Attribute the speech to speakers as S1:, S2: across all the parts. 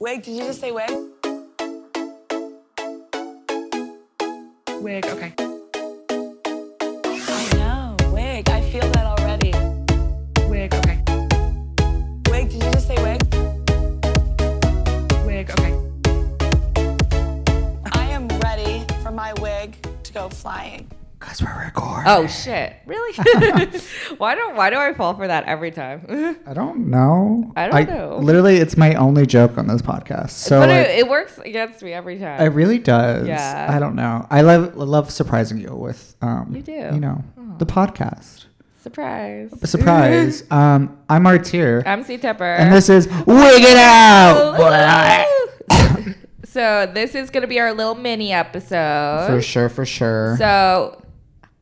S1: Wig, did you just say wig?
S2: Wig, okay.
S3: Oh shit! Really? why don't why do I fall for that every time?
S4: I don't know.
S3: I don't know.
S4: Literally, it's my only joke on this podcast. So
S3: but
S4: like,
S3: it, it works against me every time.
S4: it really does.
S3: Yeah.
S4: I don't know. I love love surprising you with um.
S3: You do.
S4: You know the podcast.
S3: Surprise!
S4: Surprise. um, I'm Artier,
S3: I'm C Tepper.
S4: and this is Wig It Out.
S3: so this is gonna be our little mini episode.
S4: for sure, for sure.
S3: So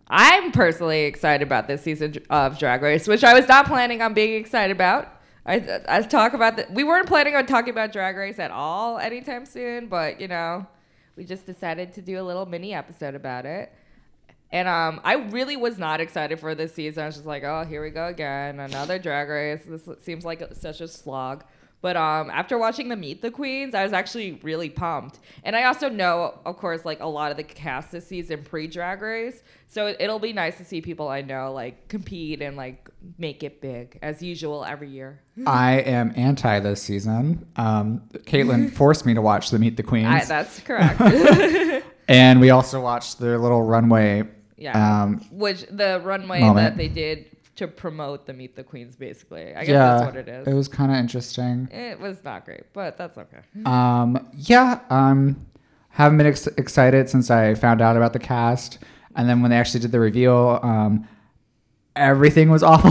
S3: I'm personally excited about this season of Drag Race, which I was not planning on being excited about. I, I talk about that. We weren't planning on talking about Drag Race at all anytime soon, but you know, we just decided to do a little mini episode about it. And um, I really was not excited for this season. I was just like, oh, here we go again, another Drag Race. This seems like such a slog. But um, after watching the Meet the Queens, I was actually really pumped. And I also know, of course, like a lot of the cast this season pre Drag Race, so it, it'll be nice to see people I know like compete and like make it big as usual every year.
S4: I am anti this season. Um, Caitlin forced me to watch the Meet the Queens,
S3: I, that's correct.
S4: and we also watched their little runway.
S3: yeah,
S4: Um,
S3: which the runway
S4: moment.
S3: that they did to promote the Meet the Queens, basically. I guess
S4: yeah,
S3: that's what it is.
S4: It was kind of interesting.
S3: It was not great, but that's okay.
S4: Um, yeah, um, haven't been ex- excited since I found out about the cast, and then when they actually did the reveal, um, everything was awful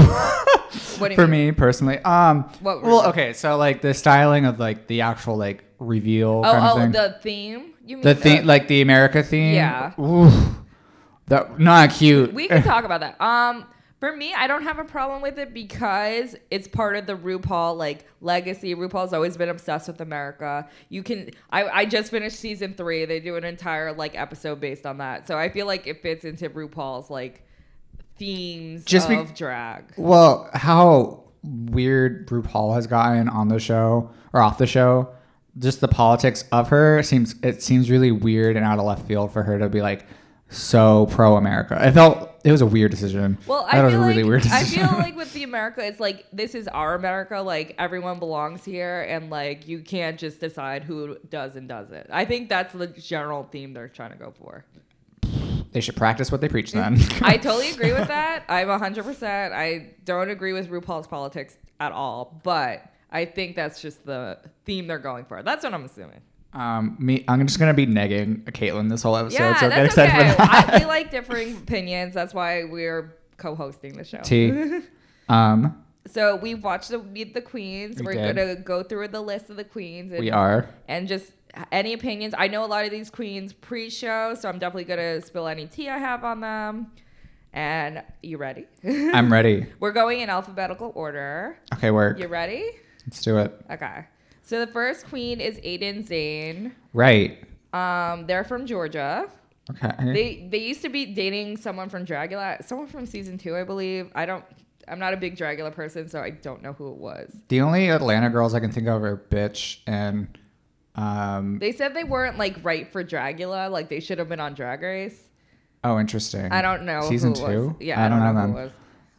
S3: What do you
S4: for
S3: mean?
S4: me personally. Um,
S3: What
S4: well, okay, so like the styling of like the actual like reveal
S3: Oh,
S4: kind of
S3: oh,
S4: thing.
S3: the theme. You mean
S4: the theme, like the America theme.
S3: Yeah.
S4: Oof, that not cute.
S3: we can talk about that. Um, for me, I don't have a problem with it because it's part of the RuPaul like legacy. RuPaul's always been obsessed with America. You can. I I just finished season three. They do an entire like episode based on that. So I feel like it fits into RuPaul's like themes
S4: Just be-
S3: of drag.
S4: Well, how weird RuPaul has gotten on the show or off the show. Just the politics of her seems it seems really weird and out of left field for her to be like so pro America. I felt it was a weird decision.
S3: Well, I
S4: was
S3: feel
S4: a
S3: like
S4: really weird
S3: I feel like with the America, it's like this is our America. Like everyone belongs here, and like you can't just decide who does and doesn't. I think that's the general theme they're trying to go for.
S4: they should practice what they preach then.
S3: I totally agree with that. I'm 100%. I don't agree with RuPaul's politics at all, but I think that's just the theme they're going for. That's what I'm assuming.
S4: Um, me, I'm just gonna be negging Caitlin this whole episode.
S3: yeah,
S4: so get
S3: that's
S4: excited
S3: okay.
S4: for that.
S3: I, we like differing opinions. That's why we're co-hosting the show.
S4: T. Um,
S3: So we watched the Meet the Queens.
S4: We
S3: are gonna go through the list of the queens. And,
S4: we are.
S3: and just any opinions. I know a lot of these queens pre-show, so I'm definitely gonna spill any tea I have on them. And you ready?
S4: I'm ready.
S3: We're going in alphabetical order.
S4: Okay, work.
S3: You ready?
S4: Let's do it.
S3: Okay. So the first queen is Aiden Zhane.
S4: Right.
S3: Um, they're from Georgia.
S4: Okay.
S3: They they used to be dating someone from Dragula, someone from season two, I believe. I don't. I'm not a big Dragula person, so I don't know who it was.
S4: The only Atlanta girls I can think of are Bitch and um
S3: They said they weren't like right for Dragula, like they should have been on Drag Race.
S4: oh interesting.
S3: I don't know.
S4: Season
S3: who it was.
S4: two?
S3: Yeah,
S4: I
S3: I,
S4: don't
S3: don't,
S4: know
S3: know, who it was.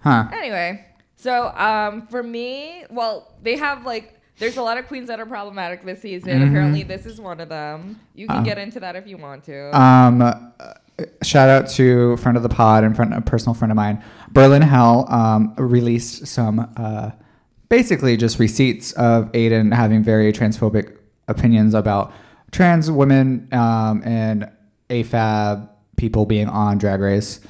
S4: Huh.
S3: Anyway, so um, for me, well, they have like there's a lot of queens that are problematic this season.
S4: Mm-hmm.
S3: Apparently, this is one of them. You can get into that if you want to.
S4: Um uh, shout out to friend of the pod and friend a personal friend of mine. Berlin Hell um released some uh basically just receipts of Aiden having very transphobic opinions about trans women um and AFAB people being on Drag Race.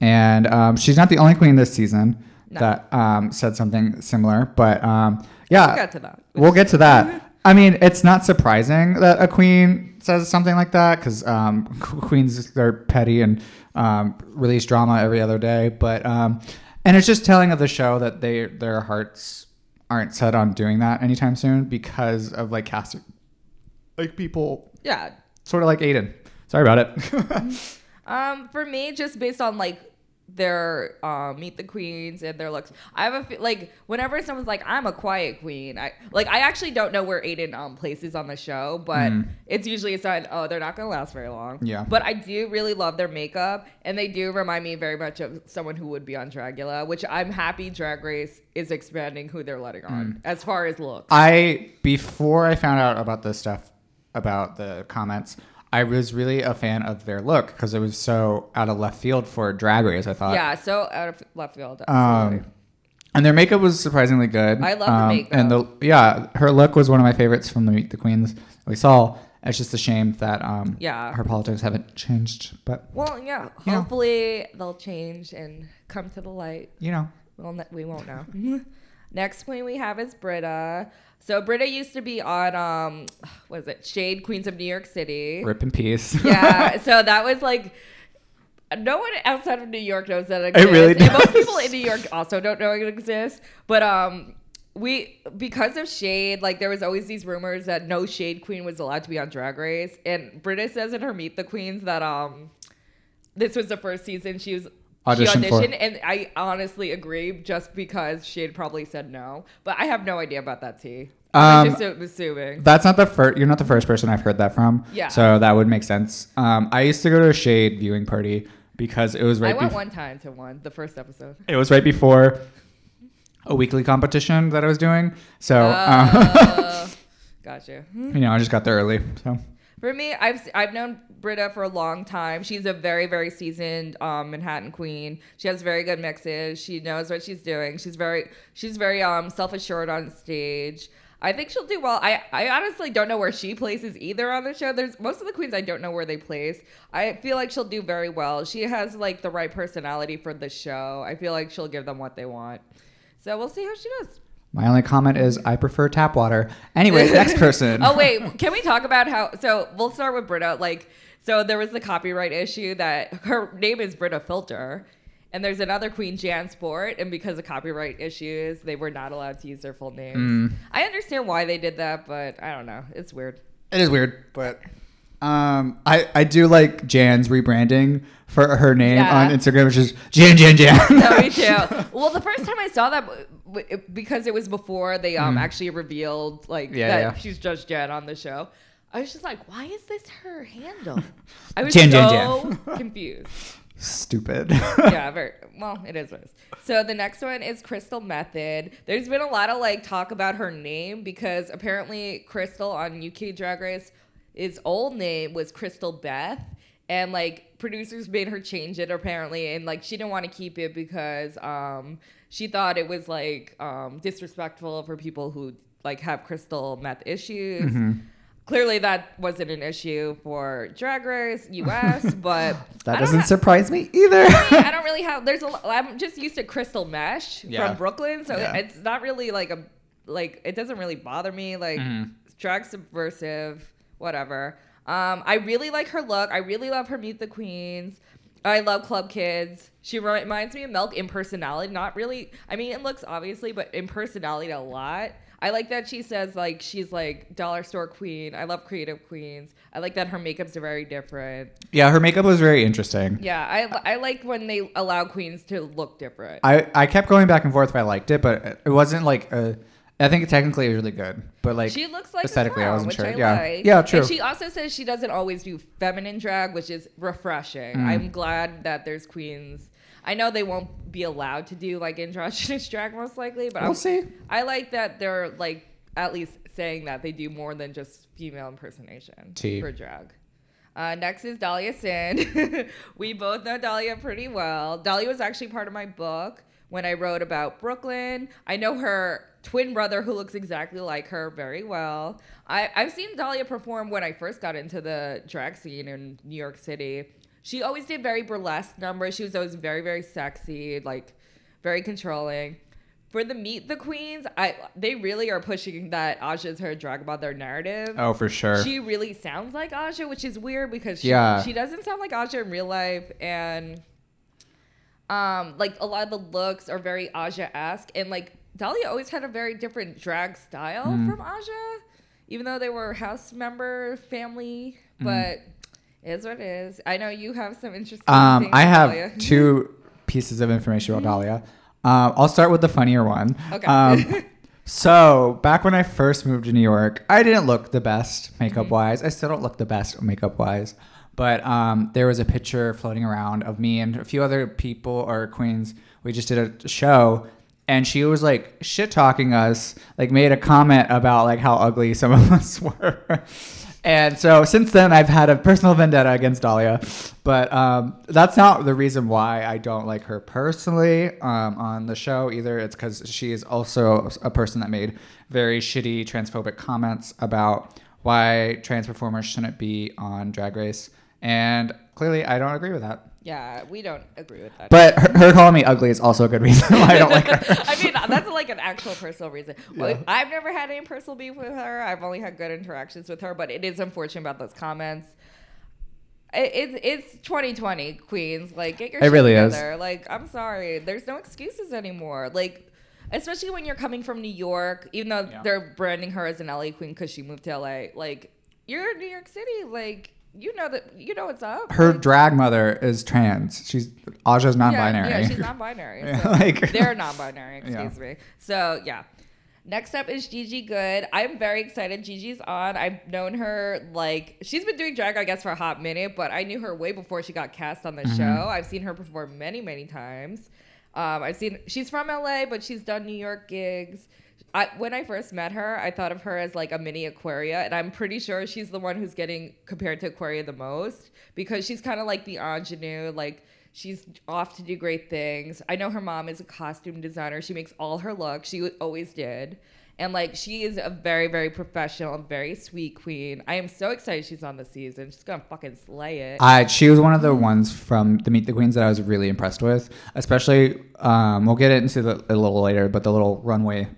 S4: And um, she's not the only queen this season
S3: No.
S4: that um, said something similar, but um, yeah,
S3: we'll get to that.
S4: We'll get to that. I mean, it's not surprising that a queen says something like that because um, qu- queens are petty and um, release drama every other day. But um, and it's just telling of the show that they their hearts aren't set on doing that anytime soon because of like casting like people
S3: Yeah.
S4: sort of like Aiden. Sorry about it.
S3: Um, for me, just based on like their um, meet the queens and their looks. I have a like whenever someone's like I'm a quiet queen, I like I actually don't know where Aiden um places on the show, but it's usually a sign oh they're not gonna last very long.
S4: Yeah.
S3: But I do really love their makeup and they do remind me very much of someone who would be on Dragula, which I'm happy Drag Race is expanding who they're letting on as far as looks.
S4: I before I found out about this stuff about the comments, I was really a fan of their look because it was so out of left field for Drag Race. I thought.
S3: yeah, so out of left field. Absolutely.
S4: Um, and their makeup was surprisingly good.
S3: I love the
S4: um,
S3: makeup.
S4: And the yeah, her look was one of my favorites from the Meet the Queens we saw. It's just a shame that um,
S3: Yeah.
S4: her politics haven't changed. But
S3: well, yeah.
S4: You know.
S3: Hopefully they'll change and come to the light.
S4: you know,
S3: Well, ne- we won't know. Next queen we have is Brita. So Brita used to be on um, was it Shade Queens of New York City?
S4: rip in peace.
S3: Yeah. so that was like. No one outside of New York knows that it exists.
S4: really
S3: And most people in New York also don't know it exists. But um, we because of Shade, like there was always these rumors that no Shade Queen was allowed to be on Drag Race, and Brita says in her Meet the Queens that um, this was the first season she was.
S4: Auditioned
S3: she
S4: for.
S3: and I honestly agree, just because Shade probably said no, but I have no idea about that tea. I'm
S4: Um,
S3: just assuming.
S4: That's not the first. You're not the first person I've heard that from.
S3: Yeah.
S4: So that would make sense. Um, I used to go to a Shade viewing party because it was right.
S3: I went
S4: bef-
S3: one time to one, the first episode.
S4: It was right before a weekly competition that I was doing. So um,
S3: Uh, gotcha.
S4: you know, I just got there early. So
S3: For me, I've I've known Brita for a long time. She's a very very seasoned um, Manhattan queen. She has very good mixes. She knows what she's doing. She's very she's very um self assured on stage. I think she'll do well. I, I honestly don't know where she places either on the show. There's most of the queens I don't know where they place. I feel like she'll do very well. She has like the right personality for the show. I feel like she'll give them what they want. So we'll see how she does.
S4: My only comment is I prefer tap water. Anyways, next person.
S3: oh wait, can we talk about how? So we'll start with Brita. Like, so there was the copyright issue that her name is Brita Filter, and there's another queen, Jan Sport, and because of copyright issues, they were not allowed to use their full names. Mm. I understand why they did that, but I don't know. It's weird.
S4: It is weird, but um, I I do like Jan's rebranding for her name
S3: Yeah.
S4: on Instagram, which is Jan Jan Jan.
S3: No, me too. Well, the first time I saw that, because it was before they um actually revealed like
S4: Mm. Yeah,
S3: that
S4: yeah.
S3: she's just Jan on the show. I was just like, why is this her handle? I was
S4: Jen,
S3: so confused.
S4: Stupid.
S3: yeah, very well. It is what it is. So the next one is Crystal Methyd. There's been a lot of like talk about her name because apparently Crystal on UK Drag Race, his old name was Crystal Beth, and like producers made her change it apparently, and like she didn't want to keep it because um she thought it was like um disrespectful for people who like have crystal meth issues. Clearly, that wasn't an issue for Drag Race US, but
S4: that doesn't
S3: ha-
S4: surprise me either.
S3: I don't really have. There's a. lo- I'm just used to Crystal Mesh
S4: Yeah.
S3: from Brooklyn, so
S4: Yeah.
S3: it's not really like a like. It doesn't really bother me. Like
S4: Mm-hmm.
S3: drag subversive, whatever. Um, I really like her look. I really love her Meet the Queens. I love Club Kids. She reminds me of Milk in personality. Not really. I mean, in looks obviously, but in personality a lot. I like that she says like she's like dollar store queen. I love creative queens. I like that her makeups are very different.
S4: yeah, her makeup was very interesting.
S3: Yeah, I, I like when they allow queens to look different.
S4: I, I kept going back and forth if I liked it, but it wasn't like a. I think technically it was really good, but like
S3: she looks like
S4: aesthetically, I wasn't sure.
S3: I
S4: yeah,
S3: like.
S4: yeah, true.
S3: And she also says she doesn't always do feminine drag, which is refreshing.
S4: Mm.
S3: I'm glad that there's queens. I know they won't be allowed to do like androgynous drag most likely, but
S4: We'll
S3: I'm-
S4: see.
S3: I like that they're like at least saying that they do more than just female impersonation
S4: Tea.
S3: for drag. Uh, next is Dahlia Sin. we both know Dahlia pretty well. Dahlia was actually part of my book when I wrote about Brooklyn. I know her twin brother who looks exactly like her very well. I, I've seen Dahlia perform when I first got into the drag scene in New York City. She always did very burlesque numbers. She was always very, very sexy, like very controlling. For the Meet the Queens, I they really are pushing that Aja's her drag mother narrative.
S4: Oh, for sure.
S3: She really sounds like Aja, which is weird because she,
S4: Yeah.
S3: she doesn't sound like Aja in real life, and um, like a lot of the looks are very Aja esque, and like Dahlia always had a very different drag style
S4: Mm-hmm.
S3: from Aja, even though they were house member family,
S4: Mm-hmm.
S3: but it is what it is. I know you have some interesting.
S4: Um, I have
S3: Dahlia.
S4: two pieces of information about Dahlia. Um, I'll start with the funnier one.
S3: Okay.
S4: Um, so back when I first moved to New York, I didn't look the best makeup wise. I still don't look the best makeup wise. But um, there was a picture floating around of me and a few other people or queens. We just did a show, and she was like shit talking us, like made a comment about like how ugly some of us were. And so since then, I've had a personal vendetta against Dahlia, but um, that's not the reason why I don't like her personally um, on the show either. It's because she is also a person that made very shitty transphobic comments about why trans performers shouldn't be on Drag Race, and clearly I don't agree with that.
S3: Yeah, we don't agree with that.
S4: But her, her calling me ugly is also a good reason why I don't like her.
S3: I mean, that's like an actual personal reason. Well, I've never had any personal beef with her. I've only had good interactions with her, but it is unfortunate about those comments. It, it's it's 2020, Queens. Like, get your
S4: It
S3: shit
S4: really is.
S3: together. Like, I'm sorry, there's no excuses anymore. Like, especially when you're coming from New York, even though
S4: Yeah.
S3: they're branding her as an LA queen because she moved to LA. Like, you're in New York City. Like, you know that you know what's up.
S4: Her drag mother is trans. She's Aja's non-binary.
S3: Yeah, yeah she's non-binary.
S4: Yeah,
S3: so
S4: like-
S3: they're non-binary.
S4: Yeah.
S3: Excuse me. So yeah. Next up is Gigi Goode. I'm very excited. Gigi's on. I've known her like she's been doing drag, I guess, for a hot minute, but I knew her way before she got cast on the
S4: Mm-hmm.
S3: show. I've seen her perform many, many times. Um, I've seen she's from LA, but she's done New York gigs. I, when I first met her, I thought of her as like a mini Aquaria, and I'm pretty sure she's the one who's getting compared to Aquaria the most because she's kind of like the ingenue, like she's off to do great things. I know her mom is a costume designer; she makes all her looks. She always did, and like she is a very, very professional, very sweet queen. I am so excited she's on the season. She's gonna fucking slay it.
S4: I, she was one of the ones from the Meet the Queens that I was really impressed with. Especially, um, we'll get into the, a little later, but the little runway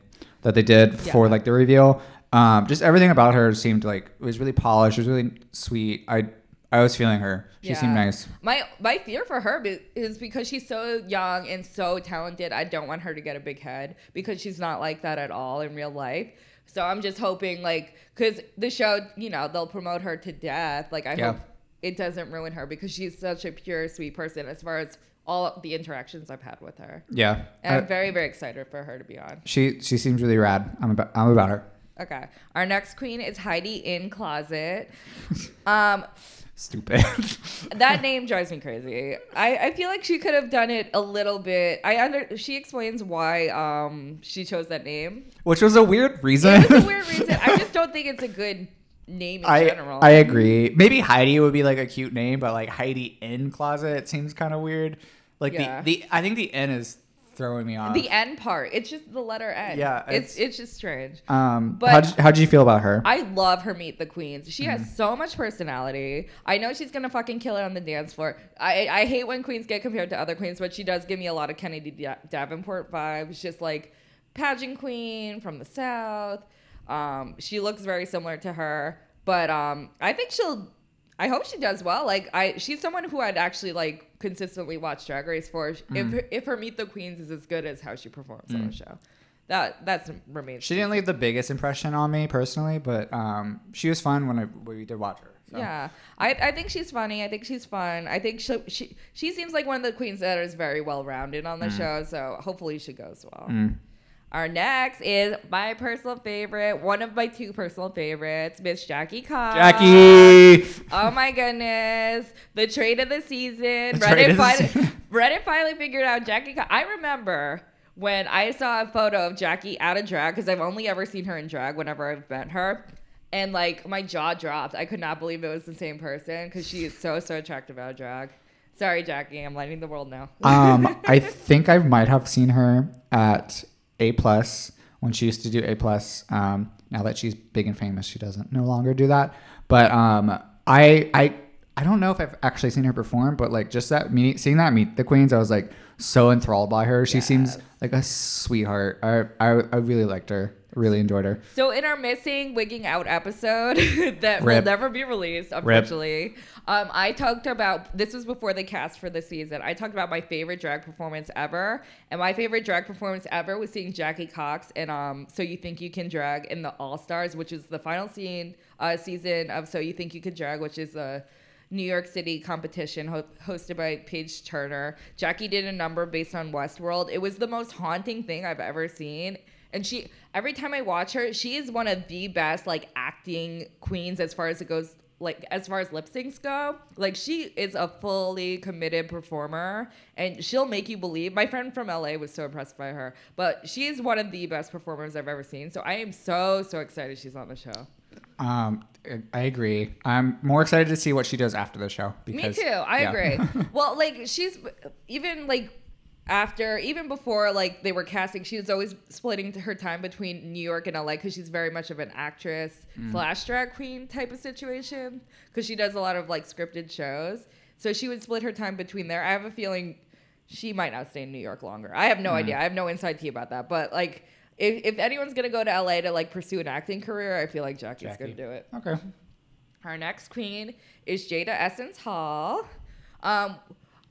S4: that they did for
S3: Yeah.
S4: like the reveal. Um, just everything about her seemed like it was really polished. She was really sweet. I I was feeling her. She seemed nice.
S3: My my fear for her is because she's so young and so talented. I don't want her to get a big head because she's not like that at all in real life. So I'm just hoping like cuz the show, you know, they'll promote her to death. Like I
S4: Yeah.
S3: hope it doesn't ruin her because she's such a pure sweet person as far as all the interactions I've had with her.
S4: Yeah.
S3: And
S4: I-
S3: I'm very very excited for her to be on.
S4: she she seems really rad. I'm about I'm about her.
S3: Okay. Our next queen is Heidi N Closet. Um
S4: Stupid.
S3: that name drives me crazy. I, I feel like she could have done it a little bit. I under she explains why um she chose that name.
S4: Which was a weird reason.
S3: It was a weird reason. I just don't think it's a good name in
S4: I,
S3: general.
S4: I agree. Maybe Heidi would be like a cute name, but like Heidi N Closet seems kind of weird. Like
S3: Yeah.
S4: the, the I think the N is throwing me off.
S3: the N part. It's just the letter N.
S4: Yeah,
S3: It's
S4: it's-
S3: it's just strange.
S4: um,
S3: but-
S4: how'd, how'd you feel about her?
S3: I love her Meet the Queens. She
S4: Mm-hmm.
S3: has so much personality. I know she's gonna fucking kill it on the dance floor. I I hate when queens get compared to other queens, but she does give me a lot of Kennedy Da- Davenport vibes. Just like pageant queen from the south. Um, she looks very similar to her, but um, I think she'll. I hope she does well. Like I, she's someone who I'd actually like consistently watch Drag Race for.
S4: Mm.
S3: If if her Meet the Queens is as good as how she performs on the show, that that's remains.
S4: she didn't leave the biggest impression on me personally, but um, she was fun when, I, when we did watch her. so.
S3: Yeah, I, I think she's funny. I think she's fun. I think she she she seems like one of the queens that is very well rounded on the
S4: Mm.
S3: show. So hopefully she goes well. Our next is my personal favorite, one of my two personal favorites, Miss Jackie Cox.
S4: Jackie.
S3: Oh my goodness. The trade of the season.
S4: The trade
S3: Reddit,
S4: of the
S3: finally,
S4: season.
S3: Reddit finally figured out Jackie Cox. I remember when I saw a photo of Jackie out of drag, because I've only ever seen her in drag whenever I've met her. And like my jaw dropped. I could not believe it was the same person because she is so, so attractive out of drag. Sorry, Jackie. I'm letting the world know.
S4: um, I think I might have seen her at A plus when she used to do A plus. Um, now that she's big and famous, she doesn't no longer do that. But um, I I I don't know if I've actually seen her perform, but like just that meet, seeing that meet the queens, I was like so enthralled by her. She seems like a sweetheart. I, I I really liked her. Really enjoyed her.
S3: So in our missing wigging out episode that will never be released, unfortunately, um, I talked about this was before the cast for the season. I talked about my favorite drag performance ever, and my favorite drag performance ever was seeing Jackie Cox in um So You Think You Can Drag in the All Stars, which is the final scene uh, season of So You Think You Can Drag, which is a New York City competition ho- hosted by Paige Turner. Jackie did a number based on Westworld. It was the most haunting thing I've ever seen. And she, every time I watch her, she is one of the best like acting queens as far as it goes, like as far as lip syncs go. Like she is a fully committed performer, and she'll make you believe. My friend from LA was so impressed by her, but she is one of the best performers I've ever seen. So I am so so excited she's on the show.
S4: Um, I agree. I'm more excited to see what she does after the show.
S3: Me too. I
S4: yeah.
S3: agree. well, like she's even like after even before like they were casting, she was always splitting her time between New York and LA because she's very much of an actress
S4: Mm.
S3: slash drag queen type of situation because she does a lot of like scripted shows. So she would split her time between there. I have a feeling she might not stay in New York longer. I have no
S4: Mm.
S3: idea. I have no inside tea about that. But like. If, if anyone's gonna go to LA to like pursue an acting career, I feel like Jackie's
S4: Jackie.
S3: gonna do it.
S4: Okay.
S3: Our next queen is Jada Essence Hall. Um,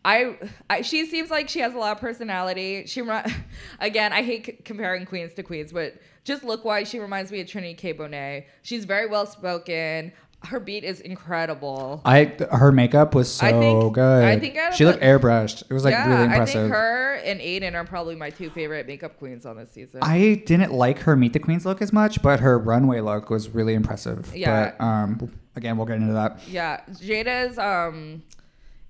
S3: I, I she seems like she has a lot of personality. She again, I hate c- comparing queens to queens, but just look wise, she reminds me of Trinity K. Bonet. She's very well spoken. Her beat is incredible.
S4: I her makeup was so
S3: I think-
S4: good.
S3: I think of
S4: she looked airbrushed. It was like
S3: yeah,
S4: really
S3: I
S4: impressive.
S3: think her and Aiden are probably my two favorite makeup queens on this season.
S4: I didn't like her Meet the Queens look as much, but her runway look was really impressive.
S3: Yeah.
S4: But um, again, we'll get into that.
S3: Yeah, Jada's um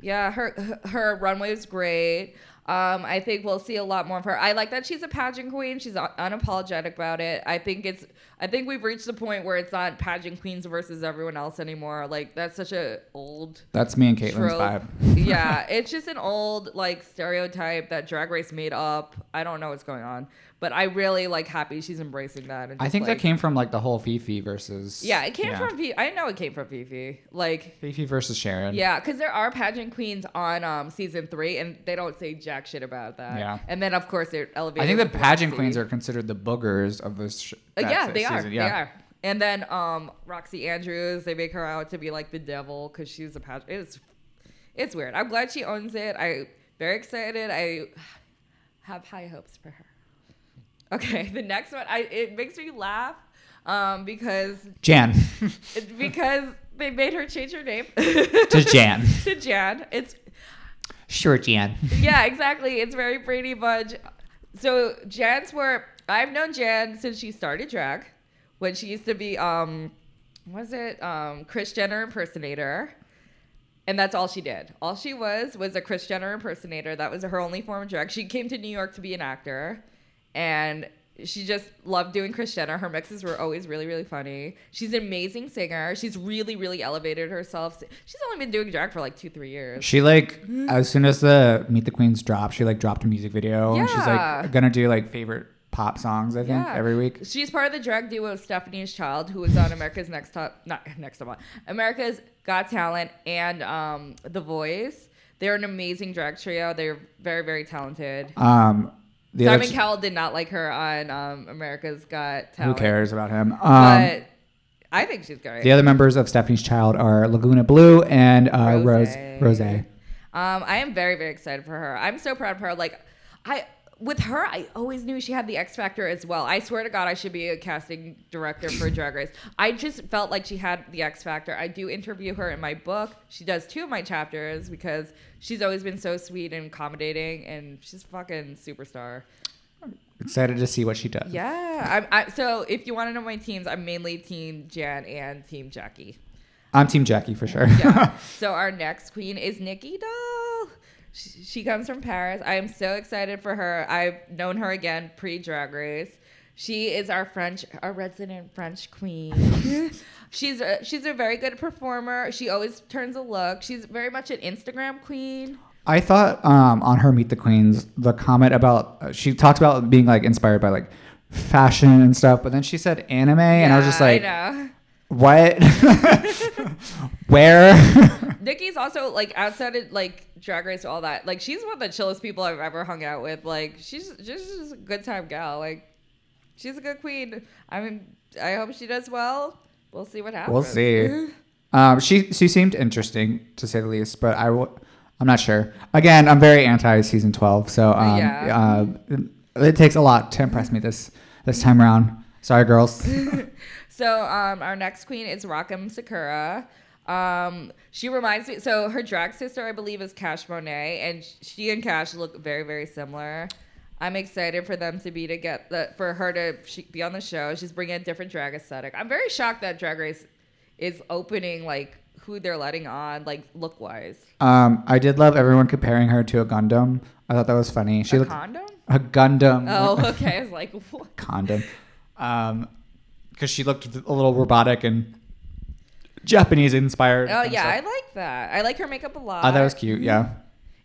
S3: yeah, her her runway is great. Um, I think we'll see a lot more of her. I like that she's a pageant queen. She's unapologetic about it. I think it's. I think we've reached the point where it's not pageant queens versus everyone else anymore. Like that's such a old
S4: That's me and Caitlin's
S3: trope.
S4: vibe.
S3: yeah, it's just an old like stereotype that Drag Race made up. I don't know what's going on, but I really like happy she's embracing that. And
S4: I think
S3: like,
S4: that came from like the whole Phi Phi versus.
S3: Yeah, it came
S4: yeah.
S3: from. Phi Phi. I know it came from Phi Phi. Like
S4: Phi Phi versus Sharon.
S3: yeah, because there are pageant queens on um, season three, and they don't say jack shit about that.
S4: Yeah.
S3: And then of course they're elevated.
S4: I think the pageant queens are considered the boogers of this. Sh-
S3: Uh, yeah,
S4: se-
S3: they are.
S4: season.
S3: They are. And then um, Roxxxy Andrews, they make her out to be like the devil because she's a pageant. It's it's weird. I'm glad she owns it. I very excited. I have high hopes for her. Okay, the next one, I it makes me laugh um, because
S4: Jan.
S3: because they made her change her name
S4: to Jan.
S3: to Jan. It's
S4: Sure, Jan.
S3: yeah, exactly. It's very Brady Bunch. So Jan's were I've known Jan since she started drag, when she used to be um, was it um Kris Jenner impersonator, and that's all she did. All she was was a Kris Jenner impersonator. That was her only form of drag. She came to New York to be an actor, and she just loved doing Kris Jenner. Her mixes were always really, really funny. She's an amazing singer. She's really, really elevated herself. She's only been doing drag for like two, three years.
S4: She like as soon as the Meet the Queens dropped, she like dropped a music video and she's like gonna do like favorite pop songs. I think every week.
S3: She's part of the drag duo Stephanie's Child, who was on America's Next Top, not Next Top, America's Got Talent and um, The Voice. They're an amazing drag trio. They're very, very talented.
S4: Um, the other
S3: Simon
S4: t-
S3: Cowell did not like her on um, America's Got Talent.
S4: who cares about him? Um,
S3: But I think she's great.
S4: the other members of Stephanie's Child are Lagoona Bloo and uh, Rose. Rose.
S3: Um, I am very, very excited for her. I'm so proud of her. Like, I with her, I always knew she had the X factor as well. I swear to God, I should be a casting director for Drag Race. I just felt like she had the X factor. I do interview her in my book. She does two of my chapters because she's always been so sweet and accommodating, and she's a fucking superstar.
S4: Excited to see what she does.
S3: Yeah. I'm, I, so if you want to know my teams, I'm mainly Team Jan and Team Jackie.
S4: I'm Team Jackie for sure.
S3: yeah. So our next queen is Nikki Doll. She, she comes from Paris. I am so excited for her. I've known her again pre Drag Race. She is our French, our resident French queen. she's a, she's a very good performer. She always turns a look. She's very much an Instagram queen.
S4: I thought um, on her Meet the Queens, the comment about uh, she talks about being like inspired by like fashion and stuff, but then she said anime, and I was just
S3: Yeah,
S4: like,
S3: know.
S4: what? Where?
S3: Nikki's also like outside of like drag race all that. Like she's one of the chillest people I've ever hung out with. Like she's just, just a good time gal. Like she's a good queen. I mean, I hope she does well. We'll see what happens.
S4: we'll see. Um, she she seemed interesting to say the least, but I w- I'm not sure. Again, I'm very anti season 12, so um,
S3: Yeah.
S4: uh, it takes a lot to impress me this this time around. Sorry, girls.
S3: So um, our next queen is Rock M. Sakura. Um, she reminds me. So her drag sister, I believe, is Cash Monet, and she and Cash look very, very similar. I'm excited for them to be to get the for her to she, be on the show. She's bringing a different drag aesthetic. I'm very shocked that Drag Race is opening like who they're letting on, like look wise.
S4: Um, I did love everyone comparing her to a Gundam. I thought that was funny. She
S3: A
S4: looked
S3: condom?
S4: a Gundam.
S3: Oh, okay. I was like, what?
S4: condom. Um, because she looked a little robotic and Japanese inspired.
S3: Oh yeah, I like that. I like her makeup a lot.
S4: Oh, that was cute. Yeah.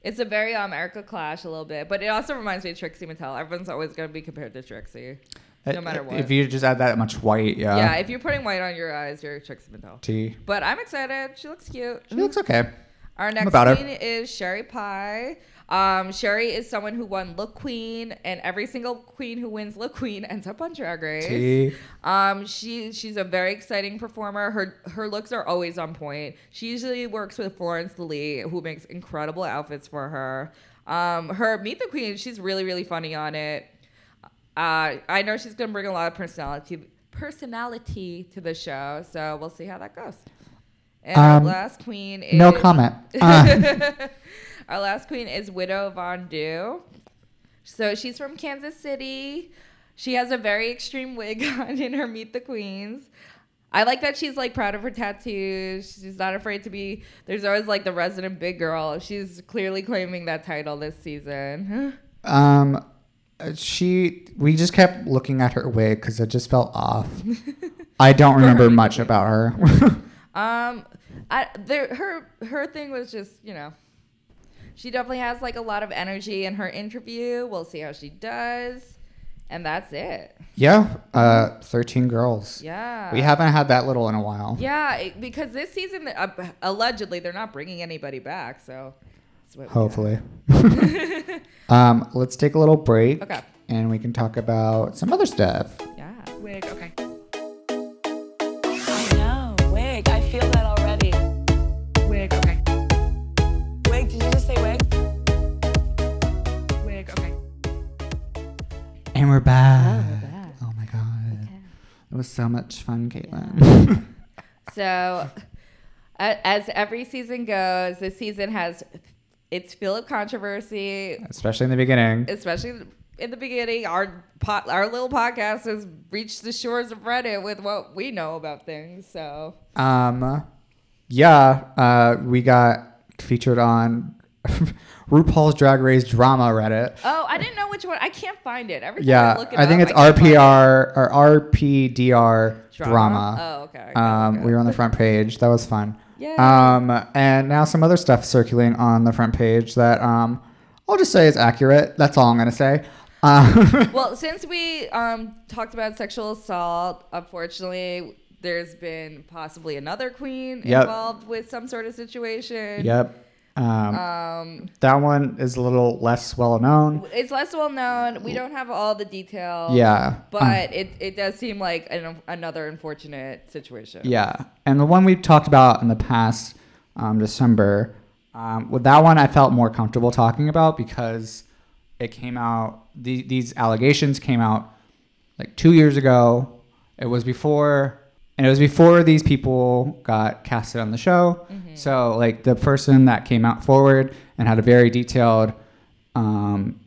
S3: It's a very um Erica Clash a little bit, but it also reminds me of Trixie Mattel. Everyone's always gonna be compared to Trixie, no matter what.
S4: Uh, If you just add that much white, yeah.
S3: yeah, if you're putting white on your eyes, you're Trixie Mattel.
S4: T.
S3: But I'm excited. She looks cute.
S4: She looks okay.
S3: Our next
S4: her.
S3: queen is Sherry Pie. Um, Sherry is someone who won Look Queen, and every single queen who wins Look Queen ends up on Drag Race. Um, she she's a very exciting performer. Her her looks are always on point. She usually works with Florence Lee, who makes incredible outfits for her. Um, her Meet the Queen, she's really really funny on it. Uh, I know she's gonna bring a lot of personality personality to the show, so we'll see how that goes. And
S4: Um,
S3: last queen is
S4: No comment. Uh,
S3: our last queen is Widow Von'Du. So she's from Kansas City. She has a very extreme wig on in her Meet the Queens. I like that she's like proud of her tattoos. She's not afraid to be. There's always like the resident big girl. She's clearly claiming that title this season.
S4: um, she. We just kept looking at her wig because it just felt off. I don't remember much about her.
S3: Um, I there her her thing was just you know, she definitely has like a lot of energy in her interview. We'll see how she does, and that's it.
S4: yeah. Uh, thirteen girls.
S3: Yeah,
S4: We haven't had that little in a while.
S3: Yeah, it- because this season uh, allegedly they're not bringing anybody back, so that's what.
S4: Hopefully. um, let's take a little break.
S3: Okay.
S4: And we can talk about some other stuff.
S3: Yeah.
S2: Wig. Okay.
S4: And we're back.
S3: back.
S4: Oh my god. It was so much fun, Caitlin.
S3: So, a- as every season goes, this season has its fill of controversy,
S4: Especially in the beginning.
S3: especially in the beginning. Our pot, our little podcast has reached the shores of Reddit with what we know about things. So,
S4: Um, yeah, uh, we got featured on RuPaul's Drag Race drama Reddit.
S3: oh, I didn't know which one. I can't find it. Every time I
S4: Yeah,
S3: look it
S4: I think
S3: up,
S4: it's
S3: can't find it.
S4: RPR or RPDR drama.
S3: Oh, okay.
S4: Um,
S3: okay.
S4: we were on the front page. That was fun.
S3: Yay.
S4: Um, and now some other stuff circulating on the front page that um, I'll just say is accurate. That's all I'm gonna say. Um,
S3: well, since we um, talked about sexual assault, unfortunately, there's been possibly another queen
S4: Yep.
S3: involved with some sort of situation.
S4: yep. Um,
S3: Um,
S4: that one is a little less well known.
S3: it's less well known. We don't have all the details.
S4: Yeah.
S3: But
S4: Um,
S3: it, it does seem like an, another unfortunate situation.
S4: Yeah, and the one we talked about in the past um, December, um, with that one I felt more comfortable talking about because it came out. The, these allegations came out like two years ago. It was before, and it was before these people got casted on the show. So like the person that came out forward and had a very detailed um,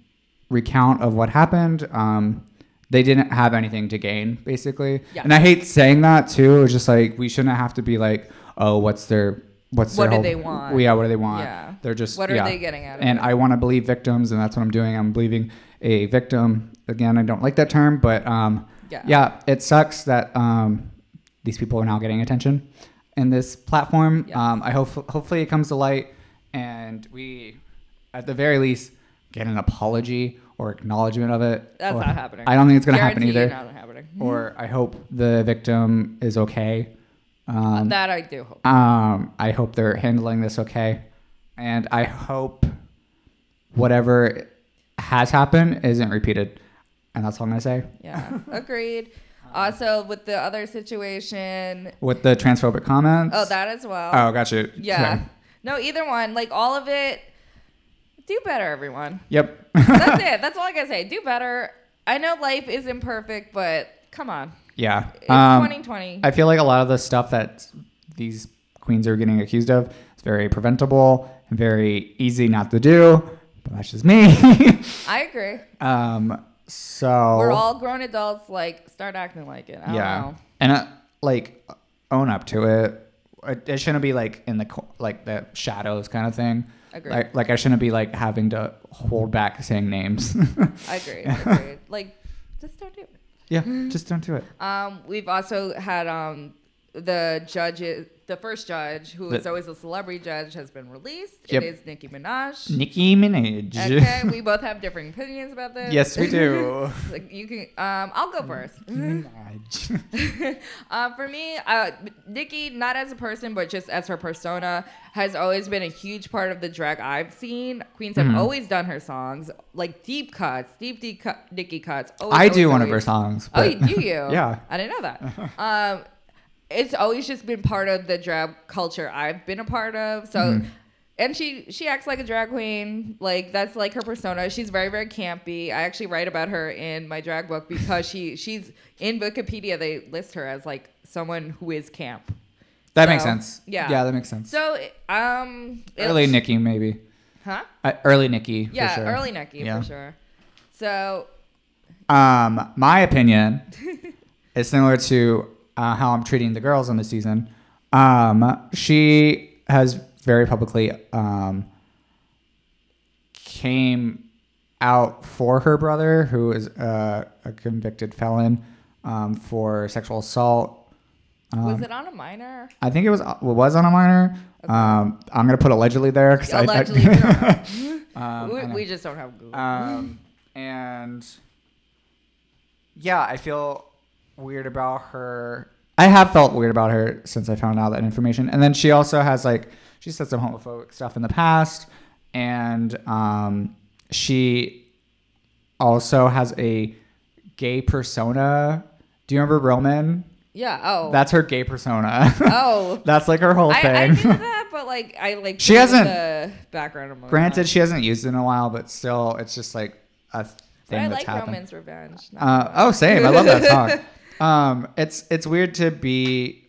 S4: recount of what happened. Um, they didn't have anything to gain, basically.
S3: Yeah.
S4: And I hate saying that too. It's just like we shouldn't have to be like, oh, what's their what's
S3: What
S4: their
S3: do
S4: whole-
S3: they want?
S4: Yeah, what do they want?
S3: Yeah.
S4: They're just
S3: What are
S4: yeah.
S3: they getting out of
S4: And
S3: it?
S4: I want to believe victims, and that's what I'm doing. I'm believing a victim. Again, I don't like that term, but um,
S3: Yeah.
S4: yeah, it sucks that um, these people are now getting attention in this platform.
S3: Yes.
S4: Um, I hope hopefully it comes to light, and we, at the very least, get an apology or acknowledgement of it.
S3: That's
S4: Or-
S3: not happening.
S4: I don't think it's going to happen either.
S3: Not happening.
S4: Or I hope the victim is okay. Um,
S3: that I do hope.
S4: um, I hope they're handling this okay, and I hope whatever has happened isn't repeated. And that's all I'm gonna say.
S3: Yeah, agreed. Also, with the other situation,
S4: With the transphobic comments.
S3: oh, that as well.
S4: Oh, got you.
S3: yeah. No, either one. Like all of it. Do better, everyone.
S4: Yep.
S3: That's it. That's all I gotta say. Do better. I know life is imperfect, but come on.
S4: yeah.
S3: It's
S4: Um,
S3: 2020.
S4: I feel like a lot of the stuff that these queens are getting accused of. is very preventable and very easy not to do. But that's just me.
S3: I agree.
S4: um, so
S3: We're all grown adults. Like, start acting like it. I don't
S4: yeah,
S3: know.
S4: and uh, like own up to it. it. It shouldn't be like in the like the shadows kind of thing.
S3: Agreed.
S4: Like like I shouldn't be like having to hold back saying names.
S3: I agree. I agree. like, just don't do it.
S4: yeah, just don't do it.
S3: Um, we've also had um the judges. The first judge, who
S4: The-
S3: is always a celebrity judge, has been released.
S4: Yep.
S3: It is Nicki Minaj.
S4: Nicki Minaj.
S3: Okay, we both have different opinions about this.
S4: yes, we do.
S3: like you can. Um, I'll go first.
S4: Minaj.
S3: uh, for me, uh, Nicki, not as a person, but just as her persona, has always been a huge part of the drag I've seen. Queens have
S4: Mhm.
S3: always done her songs, like deep cuts, deep, deep cut, Nicki cuts. Always,
S4: I do
S3: always,
S4: one of her songs.
S3: Oh,
S4: but-
S3: do you?
S4: yeah.
S3: I didn't know that. um, it's always just been part of the drag culture I've been a part of. So,
S4: Mhm.
S3: and she she acts like a drag queen. Like that's like her persona. She's very very campy. I actually write about her in my drag book because she she's in Wikipedia. They list her as like someone who is camp.
S4: That makes sense.
S3: yeah.
S4: Yeah, that makes sense.
S3: So um,
S4: early Nicki, maybe.
S3: huh?
S4: Uh, early Nicki. for
S3: Yeah,
S4: sure.
S3: early Nicki
S4: Yeah.
S3: for sure. So
S4: Um, my opinion is similar to uh, how I'm treating the girls on the season. Um, she has very publicly um, came out for her brother, who is uh, a convicted felon um, for sexual assault.
S3: was
S4: Um,
S3: it on a minor?
S4: I think it was it was on a minor. Um, I'm gonna put allegedly there because
S3: Allegedly, we
S4: um,
S3: we,
S4: I
S3: we just don't have Google.
S4: Um, and yeah, I feel weird about her. I have felt weird about her since I found out that information. And then she also has like she said some homophobic stuff in the past, and um, she also has a gay persona. Do you remember Roman?
S3: yeah. Oh.
S4: That's her gay persona.
S3: oh.
S4: That's like her whole
S3: I,
S4: thing.
S3: I knew that, but like I like
S4: She hasn't-
S3: the background of
S4: Granted, she hasn't used it in a while, but still, it's just like a thing
S3: I
S4: that's
S3: like
S4: happened.
S3: Roman's Revenge.
S4: Uh, oh, same. I love that song. Um, it's it's weird to be.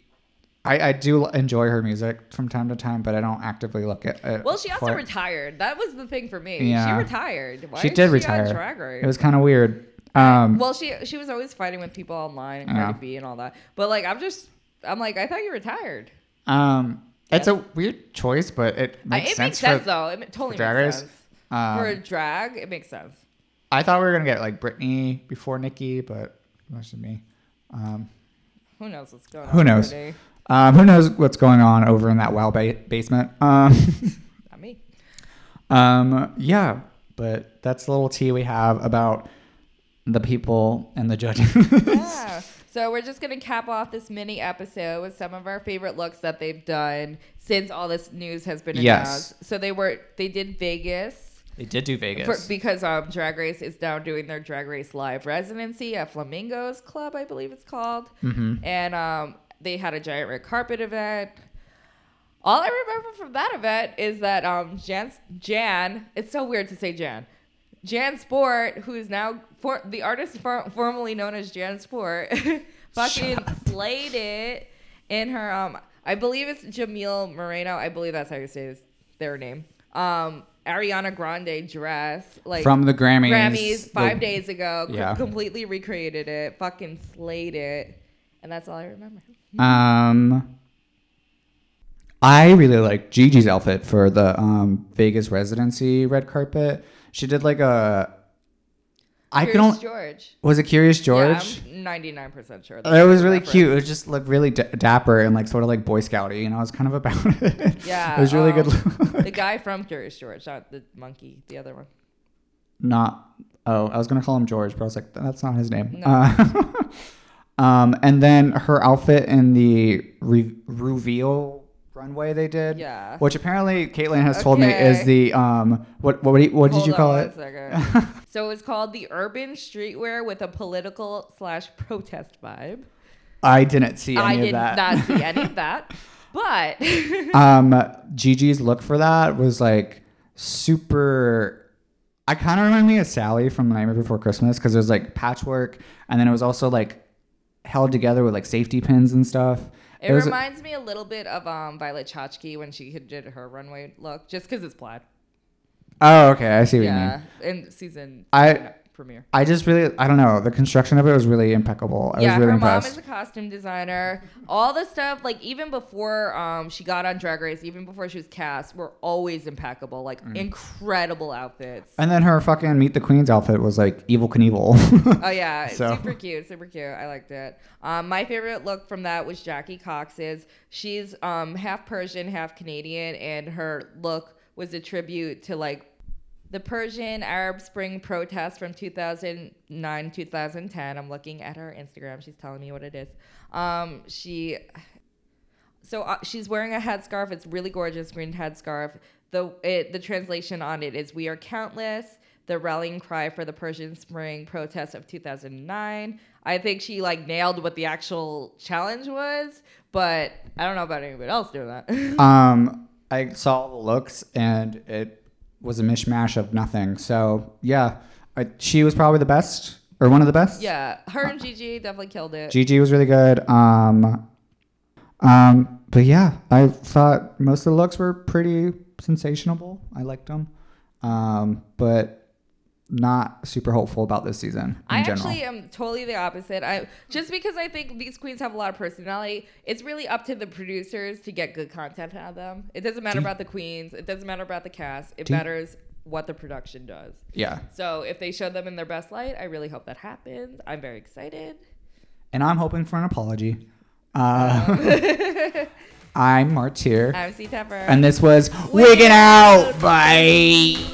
S4: I, I do enjoy her music from time to time, but I don't actively look at it.
S3: well, she also
S4: it.
S3: retired. That was the thing for me.
S4: Yeah.
S3: She retired. Why
S4: She did
S3: she
S4: retire.
S3: On Drag Race?
S4: It was kind of weird. Um,
S3: well, she she was always fighting with people online and
S4: Yeah.
S3: Cardi B and all that. But like, I'm just, I'm like, I thought you retired.
S4: um, it's a weird choice, but it makes
S3: it
S4: sense.
S3: makes sense
S4: for,
S3: though. It totally makes
S4: Race?
S3: sense.
S4: um,
S3: for a drag, it makes sense.
S4: I thought we were gonna get like Britney before Nicki, but that's just me. Um,
S3: Who knows what's going on?
S4: Who knows? Um, who knows what's going on over in that well ba- basement? Um,
S3: Not me.
S4: Um, yeah, but that's the little tea we have about the people and the judges.
S3: yeah. So we're just gonna cap off this mini episode with some of our favorite looks that they've done since all this news has been announced.
S4: Yes.
S3: announced. So they were they did Vegas
S4: they did do Vegas.
S3: for, because um Drag Race is now doing their Drag Race live residency at Flamingos Club, I believe it's called,
S4: hmm
S3: and um they had a giant red carpet event. All I remember from that event is that um Jan Jan it's so weird to say Jan. Jan Sport, who is now for the artist for, formerly known as Jan Sport, fucking slayed it in her um I believe it's Jamil Moreno. I believe that's how you say this, their name. Um Ariana Grande dress like
S4: From the Grammys.
S3: Grammys five
S4: the-
S3: days ago.
S4: Yeah.
S3: completely recreated it. Fucking slayed it. And that's all I remember.
S4: Um, I really like Gigi's outfit for the um, Vegas residency red carpet. She did like a. I can
S3: Curious
S4: only.
S3: George.
S4: Was it Curious George?
S3: Yeah, 99% sure.
S4: it was really
S3: Reference.
S4: cute. It was just looked really d- dapper and like sort of like Boy Scouty, you know. I was kind of about it.
S3: Yeah,
S4: it was really good.
S3: um,
S4: look.
S3: the guy from Curious George, not the monkey, the other one.
S4: not oh i was gonna call him george but i was like that's not his name
S3: No.
S4: uh, um and then her outfit in the re- reveal runway they did
S3: Yeah.
S4: which apparently caitlin has told me is the um what what, what, what did
S3: Hold
S4: you
S3: on
S4: call
S3: one
S4: it
S3: second. so it's called the urban streetwear with a political slash protest vibe.
S4: i didn't see any
S3: I
S4: of
S3: did
S4: that
S3: not see any of that, but
S4: um gigi's look for that was like super i kind of remind me of sally from the nightmare before christmas because it was like patchwork and then it was also like held together with like safety pins and stuff
S3: It, reminds me a little bit of um, Violet Chachki when she did her runway look, just because it's plaid.
S4: Oh, okay. I see what you mean.
S3: Yeah, in season
S4: I-
S3: premiere.
S4: I just really, I don't know. The construction of it was really impeccable. I
S3: yeah,
S4: was really
S3: her
S4: impressed.
S3: mom is a costume designer. All the stuff, like even before um, she got on Drag Race, even before she was cast, were always impeccable. Like
S4: Mm.
S3: incredible outfits.
S4: and then her fucking Meet the Queens outfit was like Evel Knievel.
S3: Oh yeah,
S4: So-
S3: super cute, super cute. I liked it. Um, my favorite look from that was Jackie Cox's. She's um, half Persian, half Canadian, and her look was a tribute to like the Persian Arab Spring protest from 2009 2010. I'm looking at her Instagram. She's telling me what it is. Um, she so uh, she's wearing a headscarf. It's really gorgeous green headscarf. The it, the translation on it is "We are countless." The rallying cry for the Persian Spring protests of 2009. I think she like nailed what the actual challenge was, but I don't know about anybody else doing that.
S4: um, I saw the looks and it was a mishmash of nothing. So yeah, I, she was probably the best or one of the best.
S3: yeah, her and Gigi definitely killed it.
S4: Gigi was really good. Um, um, but yeah, I thought most of the looks were pretty sensational. I liked them, um, but not super hopeful about this season in
S3: I
S4: general.
S3: actually am totally the opposite. I just because I think these queens have a lot of personality, it's really up to the producers to get good content out of them. It doesn't matter
S4: Do-
S3: about the queens. It doesn't matter about the cast. It matters what the production does.
S4: yeah,
S3: So if they show them in their best light, I really hope that happens. I'm very excited.
S4: and I'm hoping for an apology. Uh, I'm Martyr,
S3: I'm C Tepper.
S4: and this was Wigging Out. Bye.